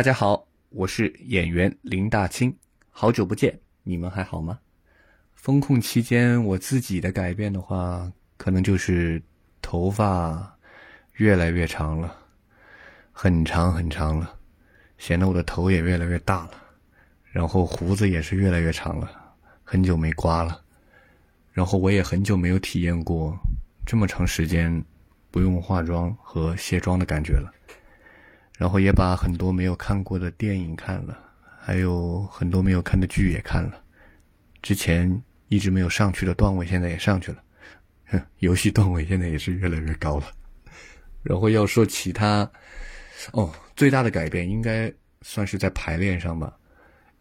大家好，我是演员林大清，好久不见，你们还好吗？风控期间，我自己的改变的话，可能就是头发越来越长了，很长很长了，显得我的头也越来越大了，然后胡子也是越来越长了，很久没刮了，然后我也很久没有体验过这么长时间不用化妆和卸妆的感觉了。然后也把很多没有看过的电影看了，还有很多没有看的剧也看了。之前一直没有上去的段位，现在也上去了。哼，游戏段位现在也是越来越高了。然后要说其他，哦，最大的改变应该算是在排练上吧，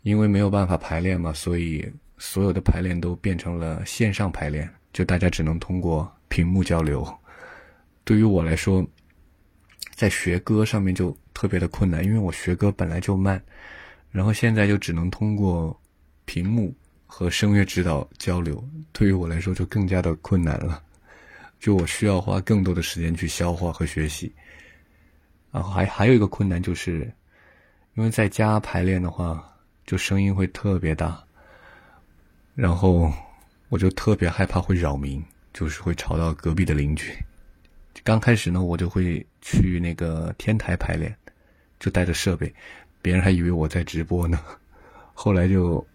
因为没有办法排练嘛，所以所有的排练都变成了线上排练，就大家只能通过屏幕交流。对于我来说，在学歌上面就。特别的困难，因为我学歌本来就慢，然后现在就只能通过屏幕和声乐指导交流，对于我来说就更加的困难了。就我需要花更多的时间去消化和学习。然后还还有一个困难就是，因为在家排练的话，就声音会特别大，然后我就特别害怕会扰民，就是会吵到隔壁的邻居。刚开始呢，我就会去那个天台排练。就带着设备，别人还以为我在直播呢。后来就，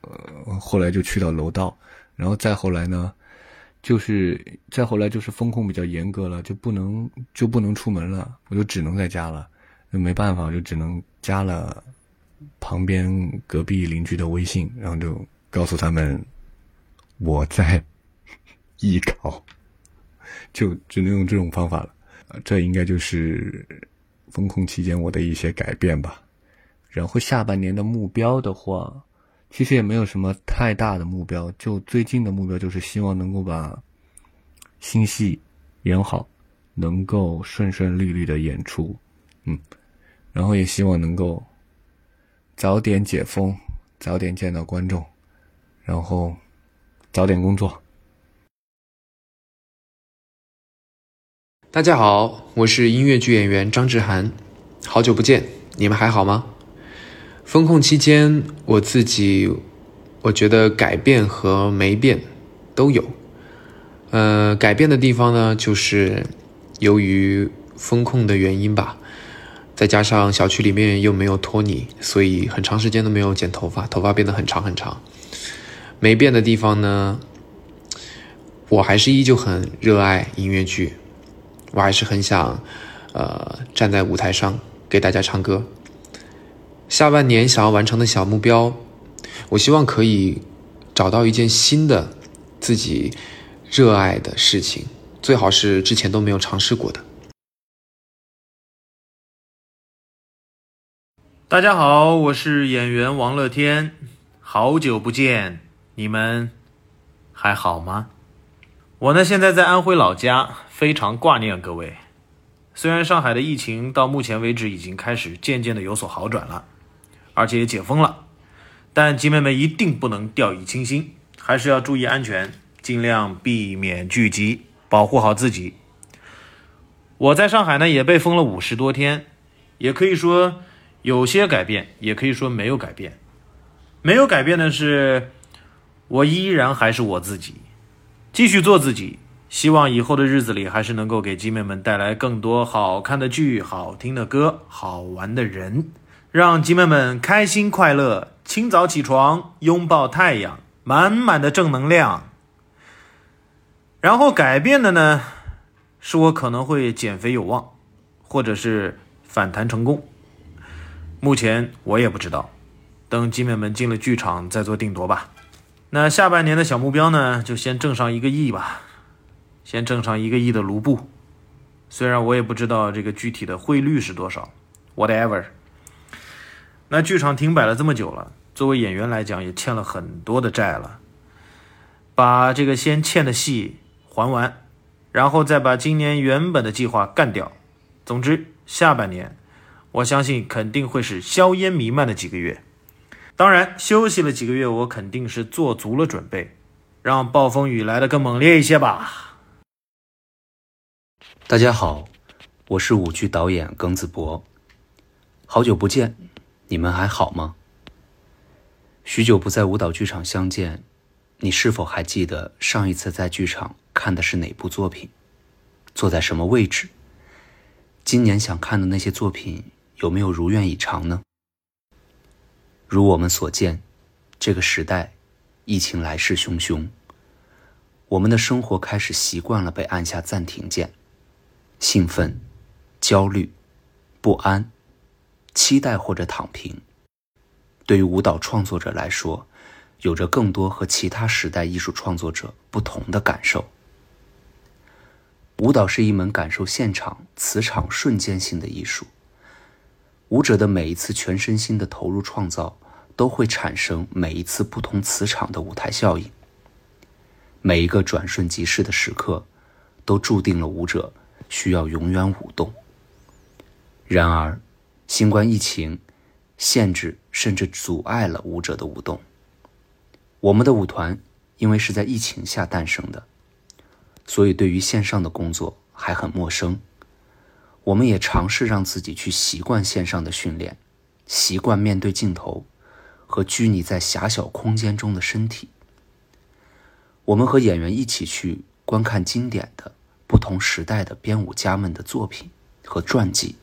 呃，后来就去到楼道，然后再后来呢，就是再后来就是风控比较严格了，就不能就不能出门了，我就只能在家了。那没办法，就只能加了旁边隔壁邻居的微信，然后就告诉他们我在 艺考，就只能用这种方法了。这应该就是。风控期间我的一些改变吧，然后下半年的目标的话，其实也没有什么太大的目标，就最近的目标就是希望能够把新戏演好，能够顺顺利利的演出，嗯，然后也希望能够早点解封，早点见到观众，然后早点工作。大家好，我是音乐剧演员张志涵，好久不见，你们还好吗？封控期间，我自己我觉得改变和没变都有。呃，改变的地方呢，就是由于风控的原因吧，再加上小区里面又没有托尼，所以很长时间都没有剪头发，头发变得很长很长。没变的地方呢，我还是依旧很热爱音乐剧。我还是很想，呃，站在舞台上给大家唱歌。下半年想要完成的小目标，我希望可以找到一件新的自己热爱的事情，最好是之前都没有尝试过的。大家好，我是演员王乐天，好久不见，你们还好吗？我呢，现在在安徽老家，非常挂念各位。虽然上海的疫情到目前为止已经开始渐渐的有所好转了，而且也解封了，但集美们一定不能掉以轻心，还是要注意安全，尽量避免聚集，保护好自己。我在上海呢，也被封了五十多天，也可以说有些改变，也可以说没有改变。没有改变的是，我依然还是我自己。继续做自己，希望以后的日子里还是能够给集美们带来更多好看的剧、好听的歌、好玩的人，让集美们开心快乐，清早起床拥抱太阳，满满的正能量。然后改变的呢，是我可能会减肥有望，或者是反弹成功，目前我也不知道，等集美们进了剧场再做定夺吧。那下半年的小目标呢，就先挣上一个亿吧，先挣上一个亿的卢布。虽然我也不知道这个具体的汇率是多少，whatever。那剧场停摆了这么久了，作为演员来讲，也欠了很多的债了。把这个先欠的戏还完，然后再把今年原本的计划干掉。总之，下半年，我相信肯定会是硝烟弥漫的几个月。当然，休息了几个月，我肯定是做足了准备，让暴风雨来的更猛烈一些吧。大家好，我是舞剧导演耿子博。好久不见，你们还好吗？许久不在舞蹈剧场相见，你是否还记得上一次在剧场看的是哪部作品？坐在什么位置？今年想看的那些作品有没有如愿以偿呢？如我们所见，这个时代，疫情来势汹汹，我们的生活开始习惯了被按下暂停键，兴奋、焦虑、不安、期待或者躺平。对于舞蹈创作者来说，有着更多和其他时代艺术创作者不同的感受。舞蹈是一门感受现场、磁场瞬间性的艺术。舞者的每一次全身心的投入创造，都会产生每一次不同磁场的舞台效应。每一个转瞬即逝的时刻，都注定了舞者需要永远舞动。然而，新冠疫情。限制甚至阻碍了舞者的舞动。我们的舞团因为是在疫情下诞生的，所以对于线上的工作还很陌生。我们也尝试让自己去习惯线上的训练，习惯面对镜头和拘泥在狭小空间中的身体。我们和演员一起去观看经典的不同时代的编舞家们的作品和传记。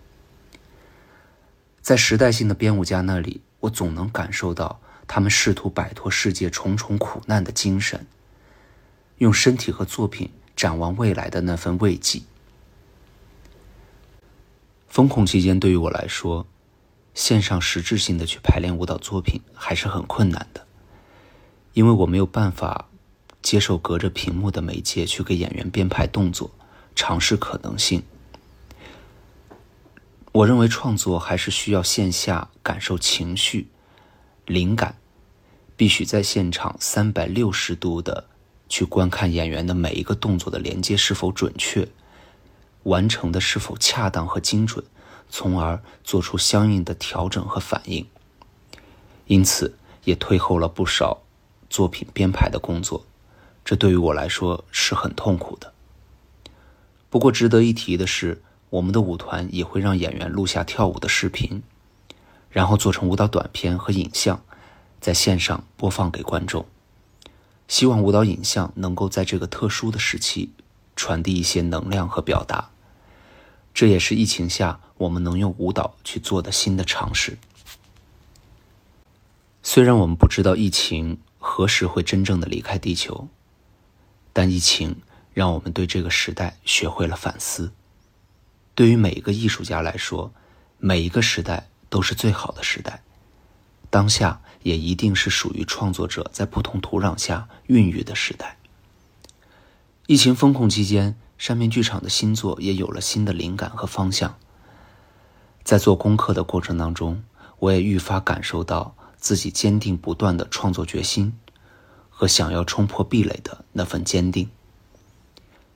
在时代性的编舞家那里，我总能感受到他们试图摆脱世界重重苦难的精神，用身体和作品展望未来的那份慰藉。封控期间，对于我来说，线上实质性的去排练舞蹈作品还是很困难的，因为我没有办法接受隔着屏幕的媒介去给演员编排动作，尝试可能性。我认为创作还是需要线下感受情绪、灵感，必须在现场三百六十度的去观看演员的每一个动作的连接是否准确，完成的是否恰当和精准，从而做出相应的调整和反应。因此，也推后了不少作品编排的工作，这对于我来说是很痛苦的。不过，值得一提的是。我们的舞团也会让演员录下跳舞的视频，然后做成舞蹈短片和影像，在线上播放给观众。希望舞蹈影像能够在这个特殊的时期传递一些能量和表达。这也是疫情下我们能用舞蹈去做的新的尝试。虽然我们不知道疫情何时会真正的离开地球，但疫情让我们对这个时代学会了反思。对于每一个艺术家来说，每一个时代都是最好的时代，当下也一定是属于创作者在不同土壤下孕育的时代。疫情封控期间，山面剧场的新作也有了新的灵感和方向。在做功课的过程当中，我也愈发感受到自己坚定不断的创作决心和想要冲破壁垒的那份坚定。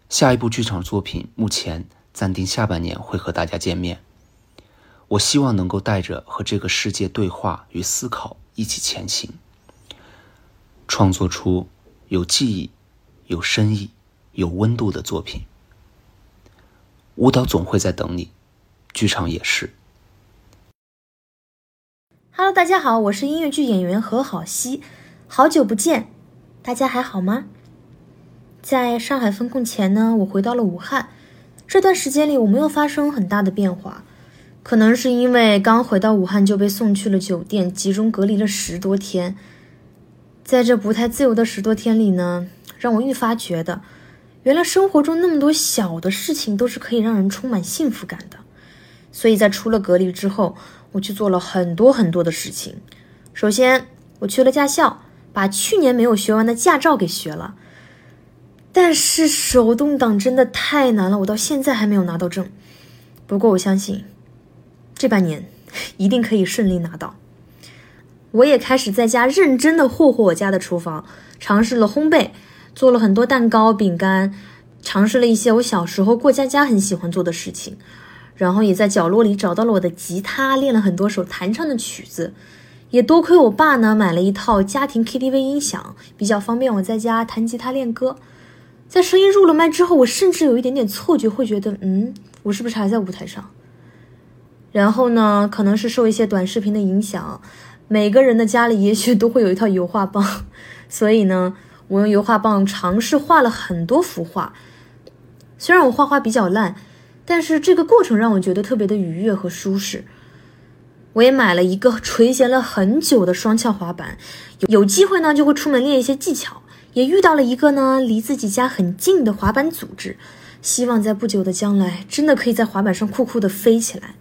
下一部剧场作品目前。暂定下半年会和大家见面。我希望能够带着和这个世界对话与思考一起前行，创作出有记忆、有深意、有温度的作品。舞蹈总会在等你，剧场也是。Hello，大家好，我是音乐剧演员何好希，好久不见，大家还好吗？在上海封控前呢，我回到了武汉。这段时间里，我没有发生很大的变化，可能是因为刚回到武汉就被送去了酒店，集中隔离了十多天。在这不太自由的十多天里呢，让我愈发觉得，原来生活中那么多小的事情都是可以让人充满幸福感的。所以在出了隔离之后，我去做了很多很多的事情。首先，我去了驾校，把去年没有学完的驾照给学了。但是手动挡真的太难了，我到现在还没有拿到证。不过我相信，这半年 一定可以顺利拿到。我也开始在家认真的霍霍我家的厨房，尝试了烘焙，做了很多蛋糕、饼干，尝试了一些我小时候过家家很喜欢做的事情。然后也在角落里找到了我的吉他，练了很多首弹唱的曲子。也多亏我爸呢，买了一套家庭 KTV 音响，比较方便我在家弹吉他练歌。在声音入了麦之后，我甚至有一点点错觉，会觉得，嗯，我是不是还在舞台上？然后呢，可能是受一些短视频的影响，每个人的家里也许都会有一套油画棒，所以呢，我用油画棒尝试画了很多幅画。虽然我画画比较烂，但是这个过程让我觉得特别的愉悦和舒适。我也买了一个垂涎了很久的双翘滑板，有有机会呢就会出门练一些技巧。也遇到了一个呢离自己家很近的滑板组织，希望在不久的将来真的可以在滑板上酷酷的飞起来。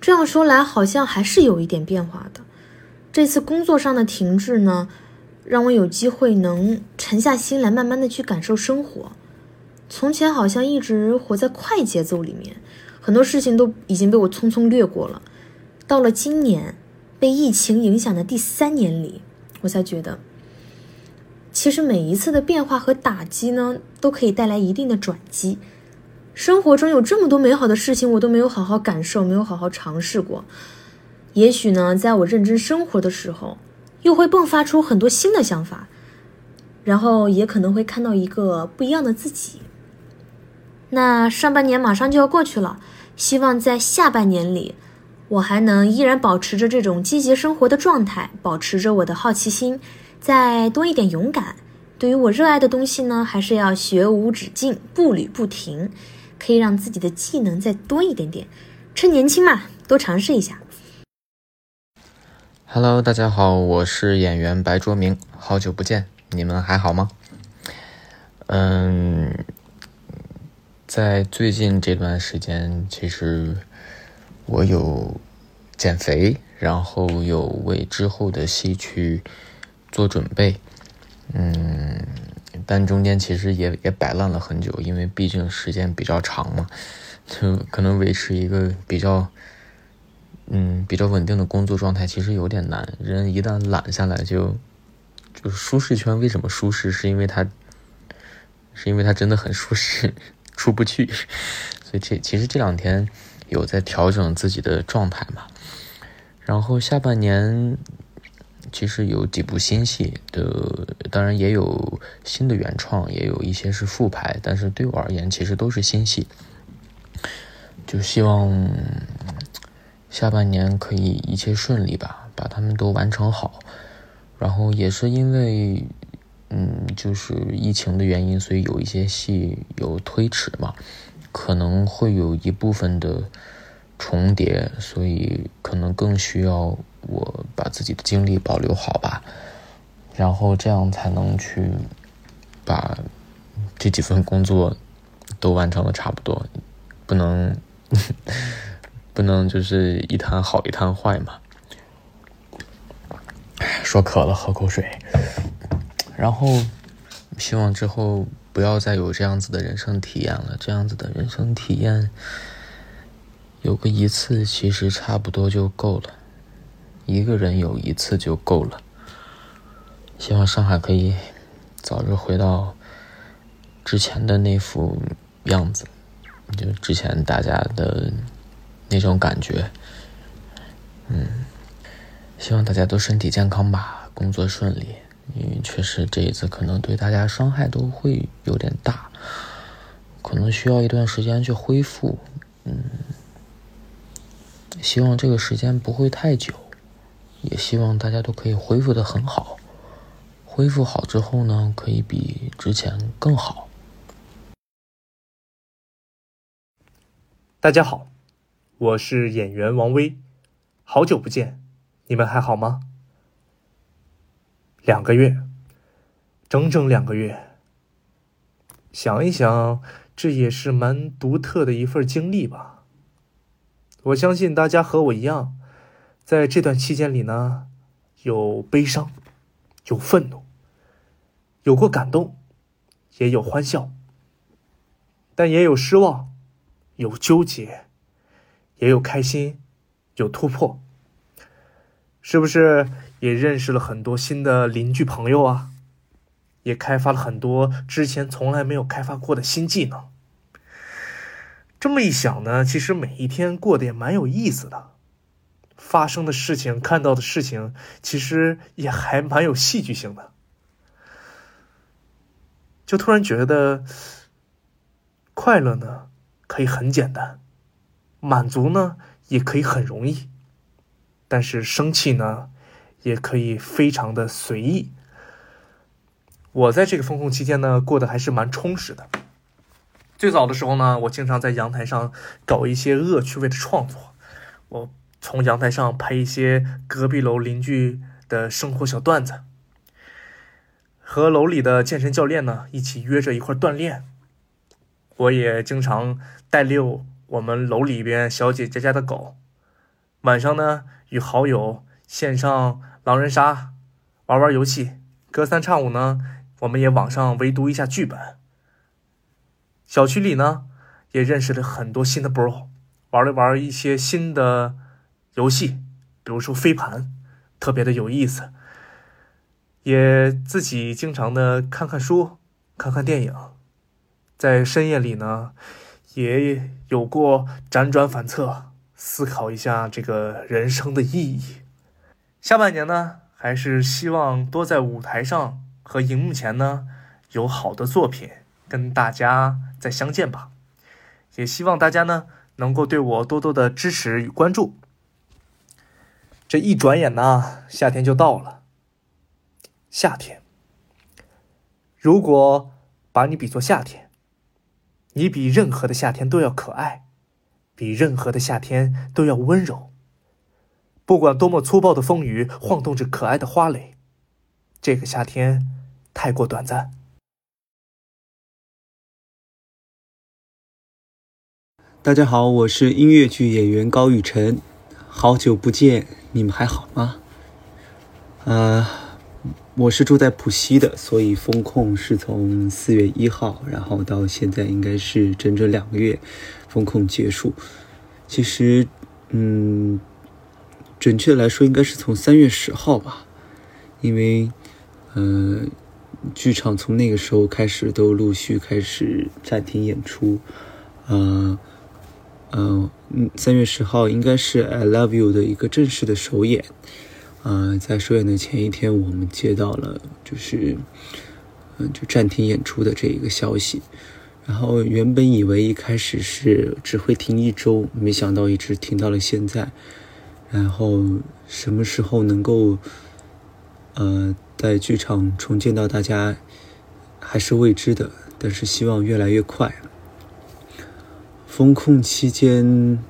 这样说来好像还是有一点变化的。这次工作上的停滞呢，让我有机会能沉下心来，慢慢的去感受生活。从前好像一直活在快节奏里面，很多事情都已经被我匆匆略过了。到了今年，被疫情影响的第三年里，我才觉得，其实每一次的变化和打击呢，都可以带来一定的转机。生活中有这么多美好的事情，我都没有好好感受，没有好好尝试过。也许呢，在我认真生活的时候，又会迸发出很多新的想法，然后也可能会看到一个不一样的自己。那上半年马上就要过去了，希望在下半年里。我还能依然保持着这种积极生活的状态，保持着我的好奇心，再多一点勇敢。对于我热爱的东西呢，还是要学无止境，步履不停，可以让自己的技能再多一点点。趁年轻嘛，多尝试一下。Hello，大家好，我是演员白卓明，好久不见，你们还好吗？嗯，在最近这段时间，其实。我有减肥，然后有为之后的戏去做准备，嗯，但中间其实也也摆烂了很久，因为毕竟时间比较长嘛，就可能维持一个比较，嗯，比较稳定的工作状态其实有点难。人一旦懒下来，就就是舒适圈为什么舒适？是因为它，是因为它真的很舒适，出不去。所以这其实这两天。有在调整自己的状态嘛？然后下半年其实有几部新戏的，当然也有新的原创，也有一些是复排，但是对我而言其实都是新戏。就希望下半年可以一切顺利吧，把他们都完成好。然后也是因为嗯，就是疫情的原因，所以有一些戏有推迟嘛。可能会有一部分的重叠，所以可能更需要我把自己的精力保留好吧，然后这样才能去把这几份工作都完成的差不多，不能不能就是一摊好一摊坏嘛。说渴了，喝口水，然后希望之后。不要再有这样子的人生体验了。这样子的人生体验，有个一次其实差不多就够了，一个人有一次就够了。希望上海可以早日回到之前的那副样子，就之前大家的那种感觉。嗯，希望大家都身体健康吧，工作顺利。因为确实这一次可能对大家伤害都会有点大，可能需要一段时间去恢复。嗯，希望这个时间不会太久，也希望大家都可以恢复的很好。恢复好之后呢，可以比之前更好。大家好，我是演员王威，好久不见，你们还好吗？两个月，整整两个月。想一想，这也是蛮独特的一份经历吧。我相信大家和我一样，在这段期间里呢，有悲伤，有愤怒，有过感动，也有欢笑，但也有失望，有纠结，也有开心，有突破，是不是？也认识了很多新的邻居朋友啊，也开发了很多之前从来没有开发过的新技能。这么一想呢，其实每一天过得也蛮有意思的，发生的事情、看到的事情，其实也还蛮有戏剧性的。就突然觉得，快乐呢可以很简单，满足呢也可以很容易，但是生气呢也可以非常的随意。我在这个风控期间呢，过得还是蛮充实的。最早的时候呢，我经常在阳台上搞一些恶趣味的创作。我从阳台上拍一些隔壁楼邻居的生活小段子，和楼里的健身教练呢一起约着一块锻炼。我也经常带遛我们楼里边小姐姐家的狗。晚上呢，与好友线上狼人杀，玩玩游戏。隔三差五呢。我们也网上围读一下剧本。小区里呢，也认识了很多新的 bro，玩了玩一些新的游戏，比如说飞盘，特别的有意思。也自己经常的看看书，看看电影，在深夜里呢，也有过辗转反侧，思考一下这个人生的意义。下半年呢，还是希望多在舞台上。和荧幕前呢，有好的作品跟大家再相见吧。也希望大家呢能够对我多多的支持与关注。这一转眼呢，夏天就到了。夏天，如果把你比作夏天，你比任何的夏天都要可爱，比任何的夏天都要温柔。不管多么粗暴的风雨晃动着可爱的花蕾，这个夏天。太过短暂。大家好，我是音乐剧演员高雨辰，好久不见，你们还好吗？呃，我是住在浦西的，所以风控是从四月一号，然后到现在应该是整整两个月，风控结束。其实，嗯，准确来说，应该是从三月十号吧，因为，嗯。剧场从那个时候开始都陆续开始暂停演出，呃，呃，嗯，三月十号应该是《I Love You》的一个正式的首演，呃，在首演的前一天，我们接到了就是，嗯，就暂停演出的这一个消息，然后原本以为一开始是只会停一周，没想到一直停到了现在，然后什么时候能够，呃。在剧场重见到大家还是未知的，但是希望越来越快。封控期间，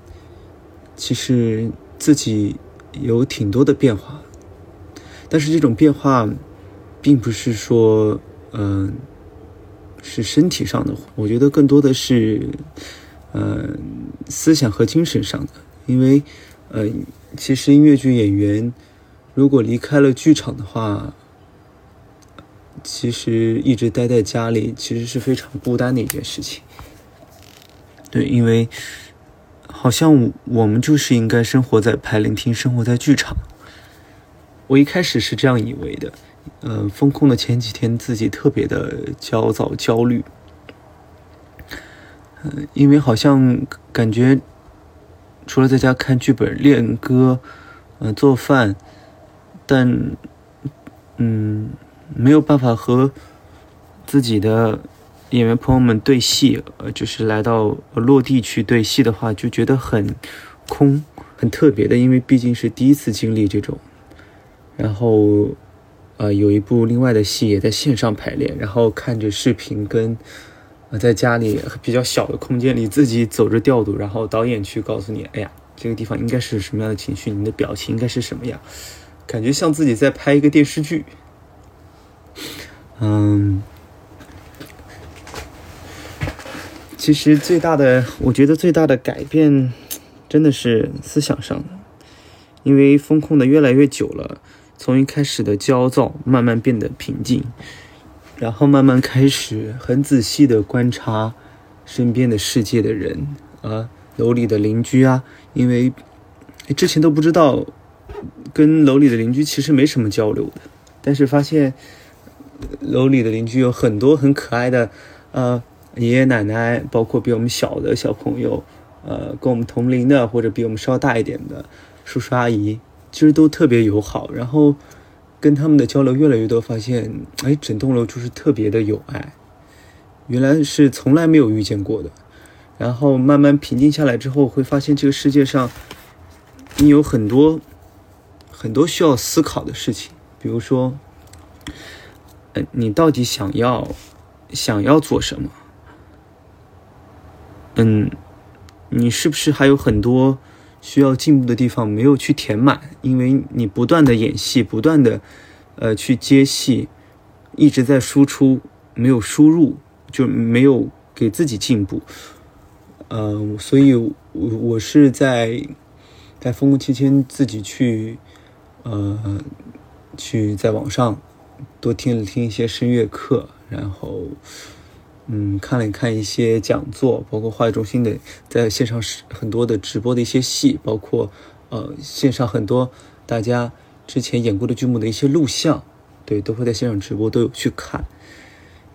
其实自己有挺多的变化，但是这种变化并不是说，嗯，是身体上的，我觉得更多的是，嗯，思想和精神上的。因为，呃，其实音乐剧演员如果离开了剧场的话，其实一直待在家里，其实是非常孤单的一件事情。对，因为好像我们就是应该生活在排练厅，生活在剧场。我一开始是这样以为的。呃，封控的前几天，自己特别的焦躁、焦虑。嗯，因为好像感觉除了在家看剧本、练歌、嗯做饭，但嗯。没有办法和自己的演员朋友们对戏，呃，就是来到落地去对戏的话，就觉得很空，很特别的，因为毕竟是第一次经历这种。然后，呃，有一部另外的戏也在线上排练，然后看着视频跟呃在家里比较小的空间里自己走着调度，然后导演去告诉你，哎呀，这个地方应该是什么样的情绪，你的表情应该是什么样，感觉像自己在拍一个电视剧。嗯，其实最大的，我觉得最大的改变，真的是思想上的，因为风控的越来越久了，从一开始的焦躁，慢慢变得平静，然后慢慢开始很仔细的观察身边的世界的人啊，楼里的邻居啊，因为之前都不知道，跟楼里的邻居其实没什么交流的，但是发现。楼里的邻居有很多很可爱的，呃，爷爷奶奶，包括比我们小的小朋友，呃，跟我们同龄的或者比我们稍大一点的叔叔阿姨，其实都特别友好。然后跟他们的交流越来越多，发现，哎，整栋楼就是特别的有爱，原来是从来没有遇见过的。然后慢慢平静下来之后，会发现这个世界上你有很多很多需要思考的事情，比如说，呃，你到底想要想要做什么？嗯，你是不是还有很多需要进步的地方没有去填满？因为你不断的演戏，不断的呃去接戏，一直在输出，没有输入，就没有给自己进步。呃，所以，我我是在在封控期间自己去，呃，去在网上多听了听一些声乐课，然后，嗯，看了看一些讲座，包括话剧中心的在线上是很多的直播的一些戏，包括呃线上很多大家之前演过的剧目的一些录像，对，都会在线上直播，都有去看，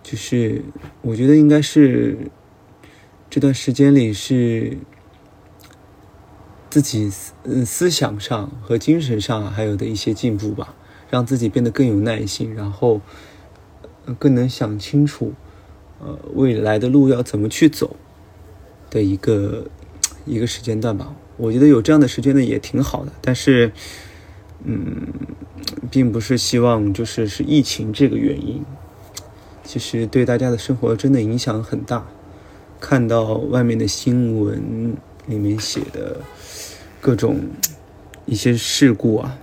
就是我觉得应该是。这段时间里是自己思思想上和精神上还有的一些进步吧，让自己变得更有耐心，然后更能想清楚，呃，未来的路要怎么去走的一个 一个时间段吧。我觉得有这样的时间呢也挺好的，但是，嗯，并不是希望就是是疫情这个原因，其实对大家的生活真的影响很大。看到外面的新闻里面写的各种一些事故啊，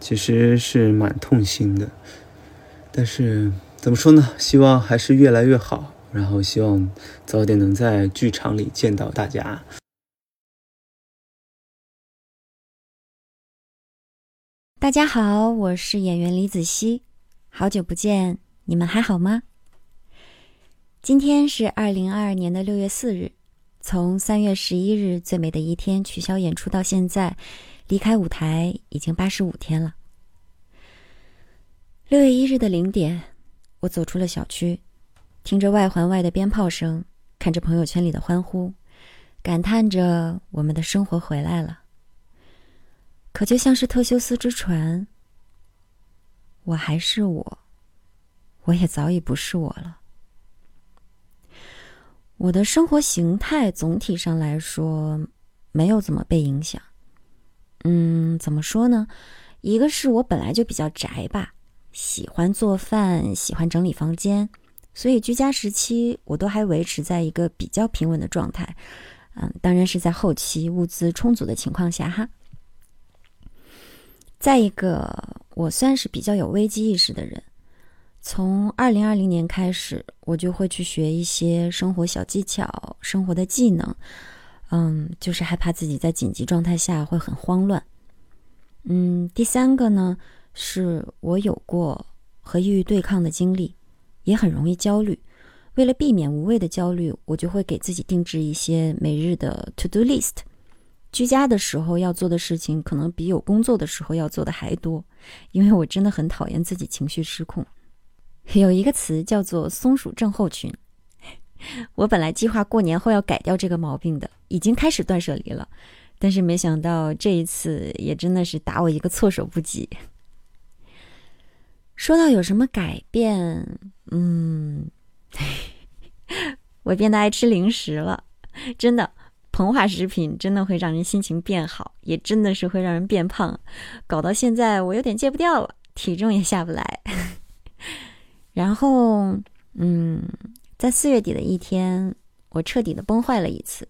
其实是蛮痛心的。但是怎么说呢？希望还是越来越好，然后希望早点能在剧场里见到大家。大家好，我是演员李子熙，好久不见，你们还好吗？今天是二零二二年的六月四日，从三月十一日《最美的一天》取消演出到现在，离开舞台已经八十五天了。六月一日的零点，我走出了小区，听着外环外的鞭炮声，看着朋友圈里的欢呼，感叹着我们的生活回来了。可就像是特修斯之船，我还是我，我也早已不是我了。我的生活形态总体上来说没有怎么被影响。嗯，怎么说呢？一个是我本来就比较宅吧，喜欢做饭，喜欢整理房间，所以居家时期我都还维持在一个比较平稳的状态。嗯，当然是在后期物资充足的情况下哈。再一个，我算是比较有危机意识的人。从二零二零年开始，我就会去学一些生活小技巧、生活的技能，嗯，就是害怕自己在紧急状态下会很慌乱。嗯，第三个呢，是我有过和抑郁对抗的经历，也很容易焦虑。为了避免无谓的焦虑，我就会给自己定制一些每日的 to do list。居家的时候要做的事情，可能比有工作的时候要做的还多，因为我真的很讨厌自己情绪失控。有一个词叫做“松鼠症候群”，我本来计划过年后要改掉这个毛病的，已经开始断舍离了，但是没想到这一次也真的是打我一个措手不及。说到有什么改变，嗯，我变得爱吃零食了，真的，膨化食品真的会让人心情变好，也真的是会让人变胖，搞到现在我有点戒不掉了，体重也下不来。然后，嗯，在四月底的一天，我彻底的崩坏了一次。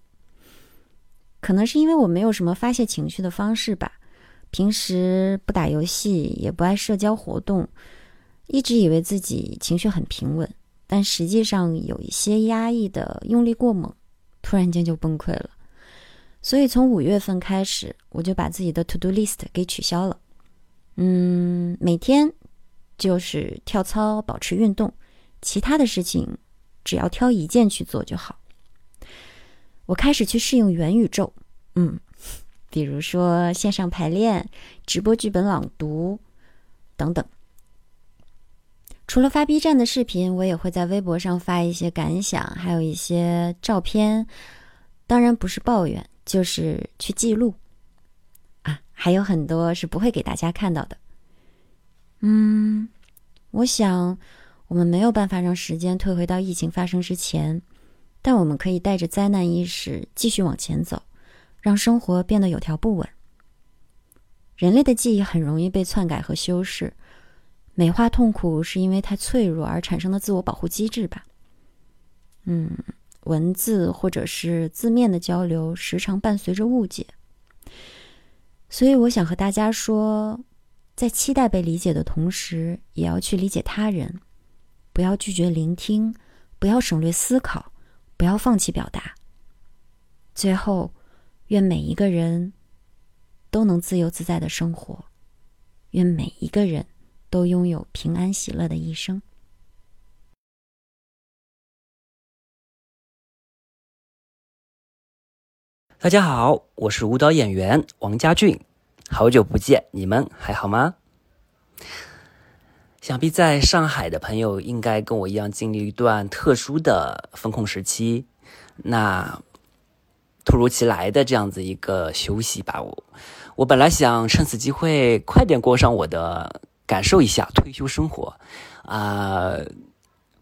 可能是因为我没有什么发泄情绪的方式吧，平时不打游戏，也不爱社交活动，一直以为自己情绪很平稳，但实际上有一些压抑的用力过猛，突然间就崩溃了。所以从五月份开始，我就把自己的 to do list 给取消了。嗯，每天。就是跳操，保持运动，其他的事情只要挑一件去做就好。我开始去适应元宇宙，嗯，比如说线上排练、直播剧本朗读等等。除了发 B 站的视频，我也会在微博上发一些感想，还有一些照片，当然不是抱怨，就是去记录。啊，还有很多是不会给大家看到的。嗯，我想我们没有办法让时间退回到疫情发生之前，但我们可以带着灾难意识继续往前走，让生活变得有条不紊。人类的记忆很容易被篡改和修饰，美化痛苦是因为太脆弱而产生的自我保护机制吧？嗯，文字或者是字面的交流时常伴随着误解，所以我想和大家说，在期待被理解的同时，也要去理解他人，不要拒绝聆听，不要省略思考。不要放弃表达。最后，愿每一个人都能自由自在的生活，愿每一个人都拥有平安喜乐的一生。大家好，我是舞蹈演员王家俊，好久不见，你们还好吗？想必在上海的朋友应该跟我一样经历一段特殊的风控时期，那突如其来的这样子一个休息吧，我我本来想趁此机会快点过上我的感受一下退休生活，啊。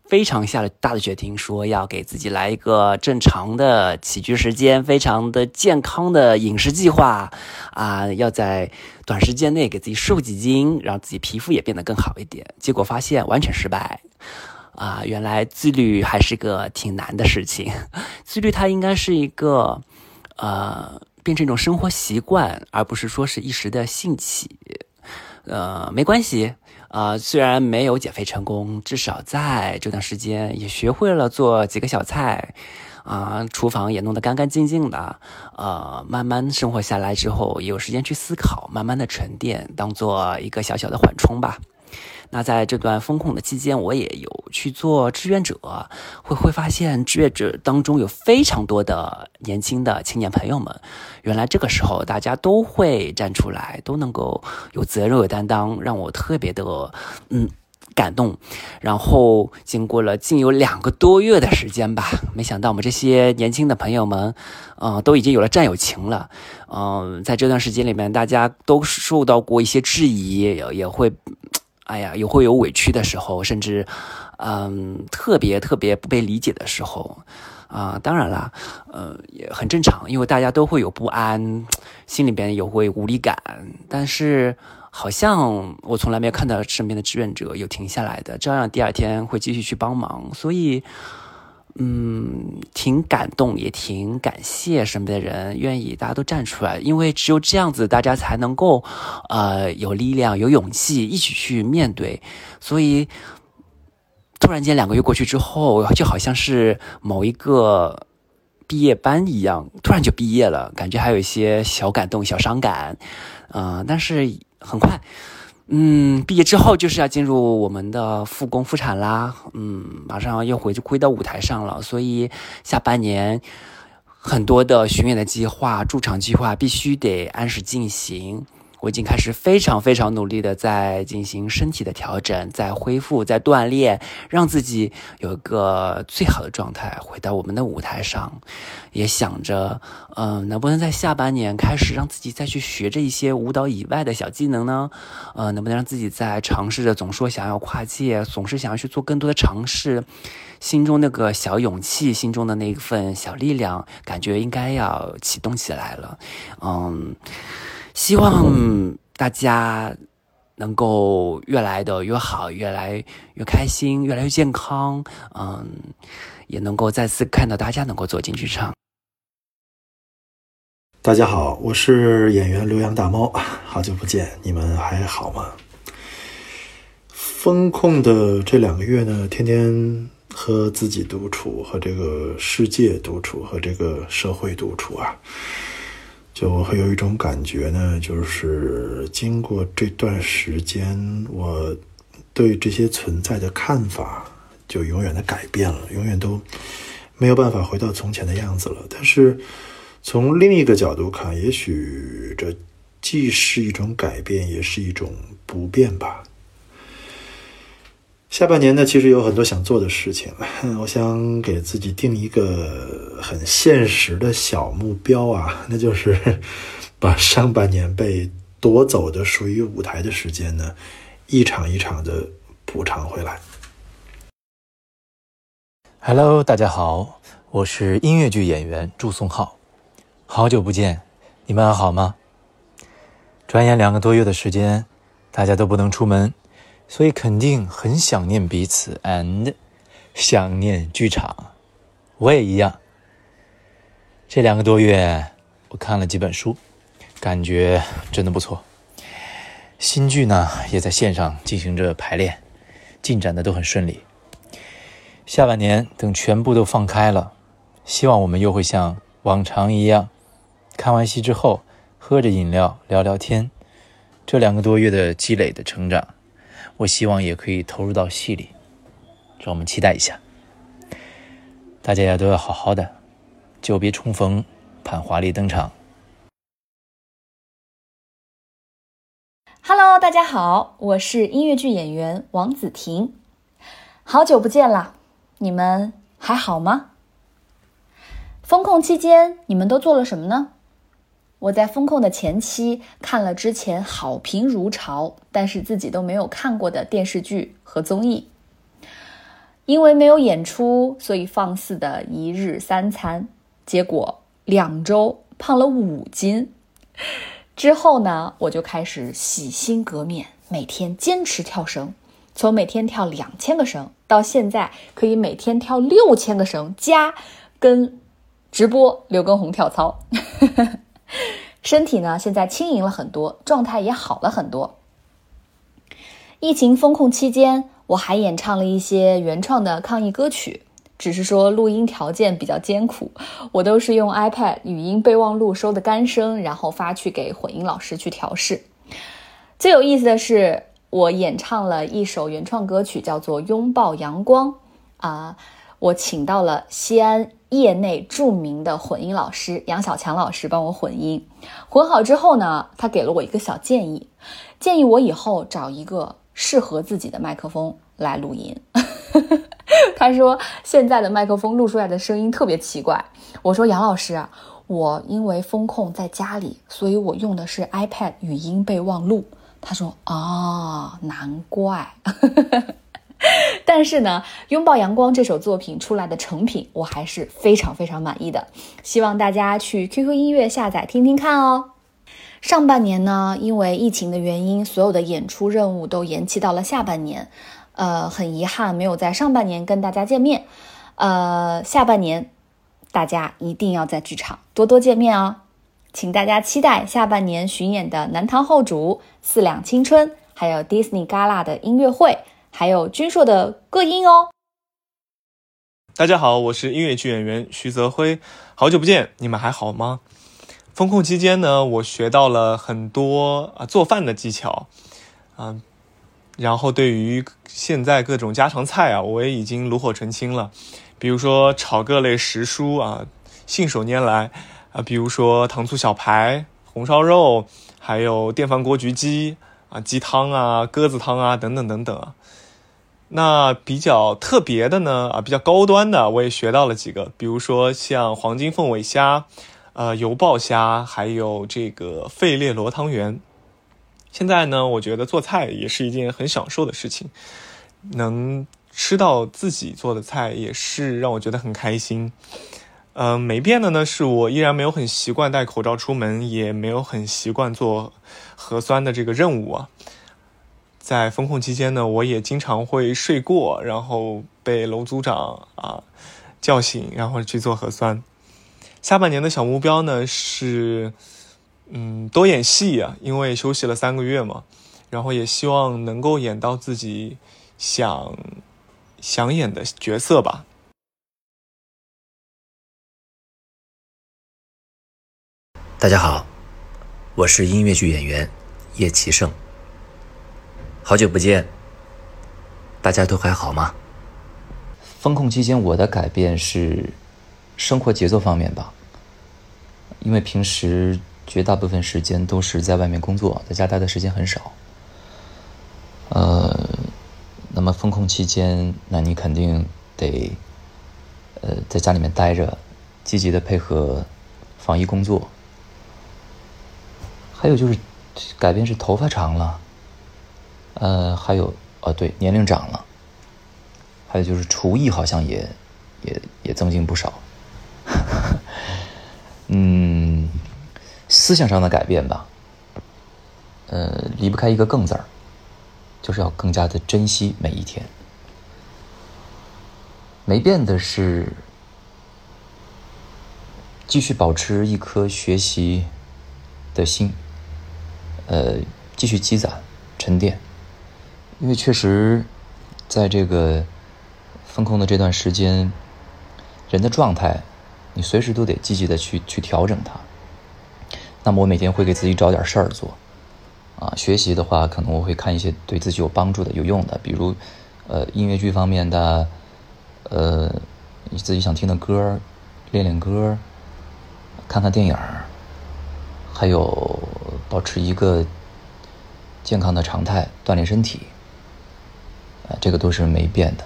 非常下了大的决定，说要给自己来一个正常的起居时间，非常的健康的饮食计划，啊，要在短时间内给自己瘦几斤，让自己皮肤也变得更好一点。结果发现完全失败，啊，原来自律还是个挺难的事情。自律它应该是一个，呃，变成一种生活习惯，而不是说是一时的兴起。呃，没关系。啊，虽然没有减肥成功，至少在这段时间也学会了做几个小菜，啊，厨房也弄得干干净净的。呃，慢慢生活下来之后，有时间去思考，慢慢的沉淀，当做一个小小的缓冲吧。那在这段风控的期间，我也有去做志愿者，会会发现志愿者当中有非常多的年轻的青年朋友们。原来这个时候大家都会站出来，都能够有责任有担当，让我特别的嗯感动。然后经过了近有两个多月的时间吧，没想到我们这些年轻的朋友们，嗯，都已经有了战友情了。嗯，在这段时间里面，大家都受到过一些质疑，也也会。哎呀，也会有委屈的时候，甚至，嗯，特别特别不被理解的时候，啊，当然啦，呃，也很正常，因为大家都会有不安，心里边也会无力感。但是，好像我从来没有看到身边的志愿者有停下来的，照样第二天会继续去帮忙，所以。嗯，挺感动，也挺感谢身边的人愿意，大家都站出来，因为只有这样子，大家才能够，呃，有力量、有勇气一起去面对。所以，突然间两个月过去之后，就好像是某一个毕业班一样，突然就毕业了，感觉还有一些小感动、小伤感，嗯，但是很快。嗯，毕业之后就是要进入我们的复工复产啦。嗯，马上又回去归到舞台上了，所以下半年很多的巡演的计划、驻场计划必须得按时进行。我已经开始非常非常努力的在进行身体的调整，在恢复，在锻炼，让自己有一个最好的状态，回到我们的舞台上。也想着，嗯，能不能在下半年开始让自己再去学着一些舞蹈以外的小技能呢？呃，能不能让自己在尝试着总说想要跨界，总是想要去做更多的尝试，心中那个小勇气，心中的那一份小力量，感觉应该要启动起来了。嗯。希望大家能够越来的越好，越来越开心，越来越健康。嗯，也能够再次看到大家能够走进剧场。大家好，我是演员刘洋大猫，好久不见，你们还好吗？风控的这两个月呢，天天和自己独处，和这个世界独处，和这个社会独处啊。就我会有一种感觉呢，就是经过这段时间，我对这些存在的看法就永远的改变了，永远都没有办法回到从前的样子了。但是从另一个角度看，也许这既是一种改变，也是一种不变吧。下半年呢，其实有很多想做的事情。我想给自己定一个很现实的小目标啊，那就是 把上半年被夺走的属于舞台的时间呢，一场一场的补偿回来。Hello，大家好，我是音乐剧演员祝颂浩，好久不见，你们还好吗？转眼两个多月的时间，大家都不能出门，所以肯定很想念彼此，and 想念剧场。我也一样。这两个多月，我看了几本书，感觉真的不错。新剧呢，也在线上进行着排练，进展的都很顺利。下半年等全部都放开了。希望我们又会像往常一样，看完戏之后喝着饮料聊聊天。这两个多月的积累的成长，我希望也可以投入到戏里，让我们期待一下。大家也都要好好的，久别重逢，盼华丽登场。Hello，大家好，我是音乐剧演员王子婷，好久不见啦，你们还好吗？封控期间，你们都做了什么呢？我在风控的前期看了之前好评如潮，但是自己都没有看过的电视剧和综艺。因为没有演出，所以放肆的一日三餐，结果两周胖了五斤。之后呢，我就开始洗心革面，每天坚持跳绳，从每天跳两千个绳，到现在可以每天跳六千个绳，加跟。直播刘畊宏跳操，身体呢现在轻盈了很多，状态也好了很多。疫情封控期间，我还演唱了一些原创的抗疫歌曲，只是说录音条件比较艰苦，我都是用 iPad 语音备忘录收的干声，然后发去给混音老师去调试。最有意思的是，我演唱了一首原创歌曲，叫做《拥抱阳光》啊。我请到了西安业内著名的混音老师杨小强老师帮我混音，混好之后呢，他给了我一个小建议，建议我以后找一个适合自己的麦克风来录音。他说现在的麦克风录出来的声音特别奇怪。我说杨老师，我因为风控在家里，所以我用的是 iPad 语音备忘录。他说啊，难怪。但是呢，《拥抱阳光》这首作品出来的成品，我还是非常非常满意的。希望大家去 QQ 音乐下载听听看哦。上半年呢，因为疫情的原因，所有的演出任务都延期到了下半年。呃，很遗憾没有在上半年跟大家见面。呃，下半年大家一定要在剧场多多见面哦。请大家期待下半年巡演的《南唐后主》《四两青春》，还有 Disney Gala 的音乐会。还有君硕的歌音哦。大家好，我是音乐剧演员徐泽辉，好久不见，你们还好吗？封控期间呢，我学到了很多啊做饭的技巧，啊，然后对于现在各种家常菜啊，我也已经炉火纯青了。比如说炒各类食蔬啊，信手拈来啊，比如说糖醋小排、红烧肉，还有电饭锅焗鸡啊、鸡汤啊、鸽子汤啊等等等等啊。那比较特别的呢，啊，比较高端的，我也学到了几个，比如说像黄金凤尾虾，呃，油爆虾，还有这个费列罗汤圆。现在呢，我觉得做菜也是一件很享受的事情，能吃到自己做的菜，也是让我觉得很开心。嗯，没变的呢，是我依然没有很习惯戴口罩出门，也没有很习惯做核酸的这个任务啊。在封控期间呢，我也经常会睡过，然后被楼组长啊叫醒，然后去做核酸。下半年的小目标呢是，嗯，多演戏啊，因为休息了三个月嘛，然后也希望能够演到自己想想演的角色吧。大家好，我是音乐剧演员叶奇胜。好久不见，大家都还好吗？风控期间，我的改变是生活节奏方面吧。因为平时绝大部分时间都是在外面工作，在家待的时间很少。呃，那么风控期间，那你肯定得呃在家里面待着，积极的配合防疫工作。还有就是改变是头发长了。呃，还有，呃，对，年龄长了，还有就是厨艺好像也，也也增进不少。嗯，思想上的改变吧，呃，离不开一个“更”字儿，就是要更加的珍惜每一天。没变的是，继续保持一颗学习的心，呃，继续积攒、沉淀，因为确实，在这个风控的这段时间，人的状态，你随时都得积极的去去调整它。那么我每天会给自己找点事儿做，啊，学习的话，可能我会看一些对自己有帮助的、有用的，比如，呃，音乐剧方面的。呃，你自己想听的歌，练练歌，看看电影还有保持一个健康的常态，锻炼身体，啊，这个都是没变的。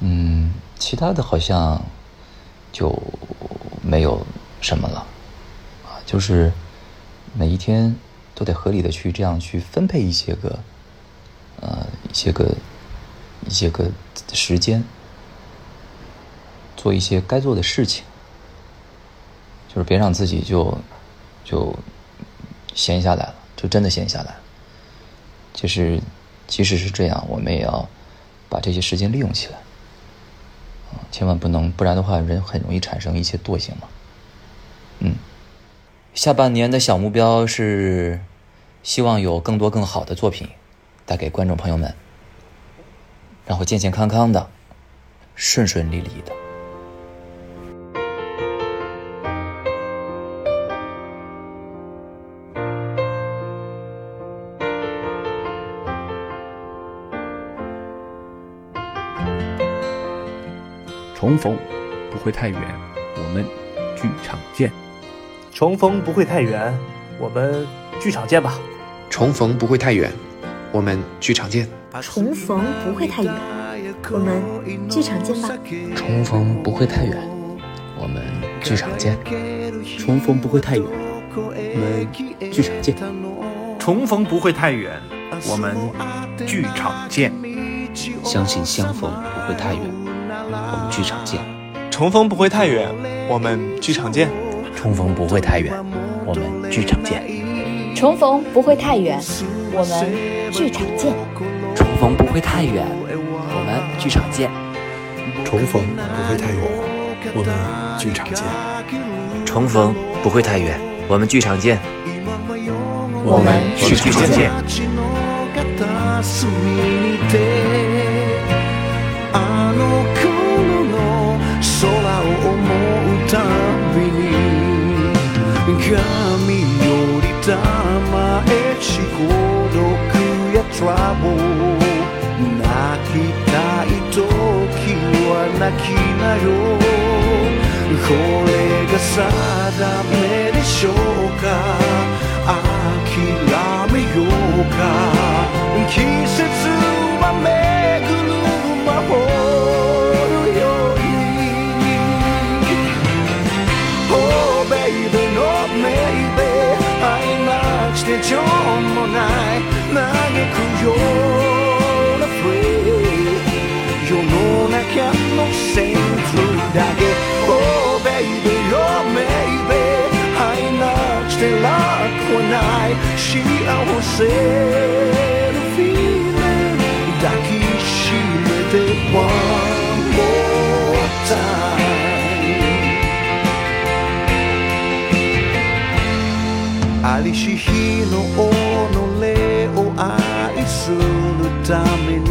嗯，其他的好像就没有什么了，啊，就是每一天都得合理的去这样去分配一些个，呃，一些个。一些个时间，做一些该做的事情，就是别让自己就就闲下来了，就真的闲下来。就是即使是这样，我们也要把这些时间利用起来啊，千万不能，不然的话，人很容易产生一些惰性嘛。嗯，下半年的小目标是希望有更多更好的作品带给观众朋友们。然后健健康康的，顺顺利利的。重逢不会太远，我们剧场见。重逢不会太远，我们剧场见吧。重逢不会太远，我们剧场见。重逢不会太远，我们剧场见吧。重逢不会太远，我们剧场见。重逢不会太远，我们剧场见。重逢不会太远，我们剧场见。相信相逢不会太远，剧场见。重逢不会太远，我们剧场见。重逢不会太远，我们剧场见。重逢不会太远，我们剧场见。重逢不会太远，我们剧场见。重逢不会太远，我们剧场见。重逢不会太远，我们剧场见。我们剧场见。たびに神よりたまえし孤独やトラブル泣きたい時は泣きなよ。これが定めでしょうか？諦めようか？季節は巡る魔法。してちょもない嘆くよ世の中のセンスだけ Oh baby oh maybe 愛なくて楽はない幸せの feeling 抱きしめて One りし日の己を愛するために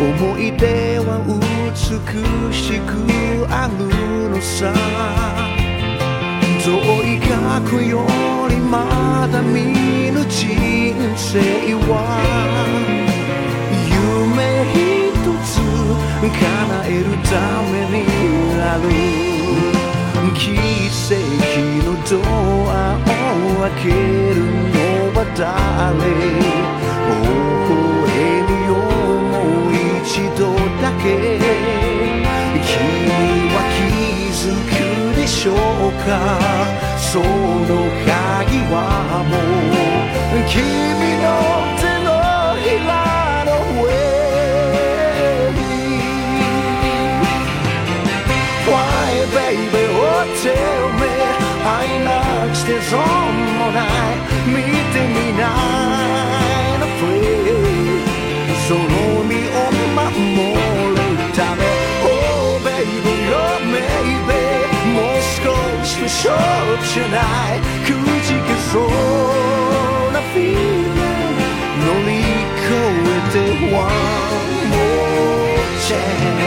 思い出は美しくあるのさ。遠い過去よりまけるのは誰？微笑みよもう一度だけ。君は気づくでしょうか？その鍵はもう君の手のひらの上に。Why baby oh tell me I knocked this on ない見てみないの free その身を守るため Oh baby oh maybe もう少ししょうじゃないくじけそうな feeling 乗り越えて One more chance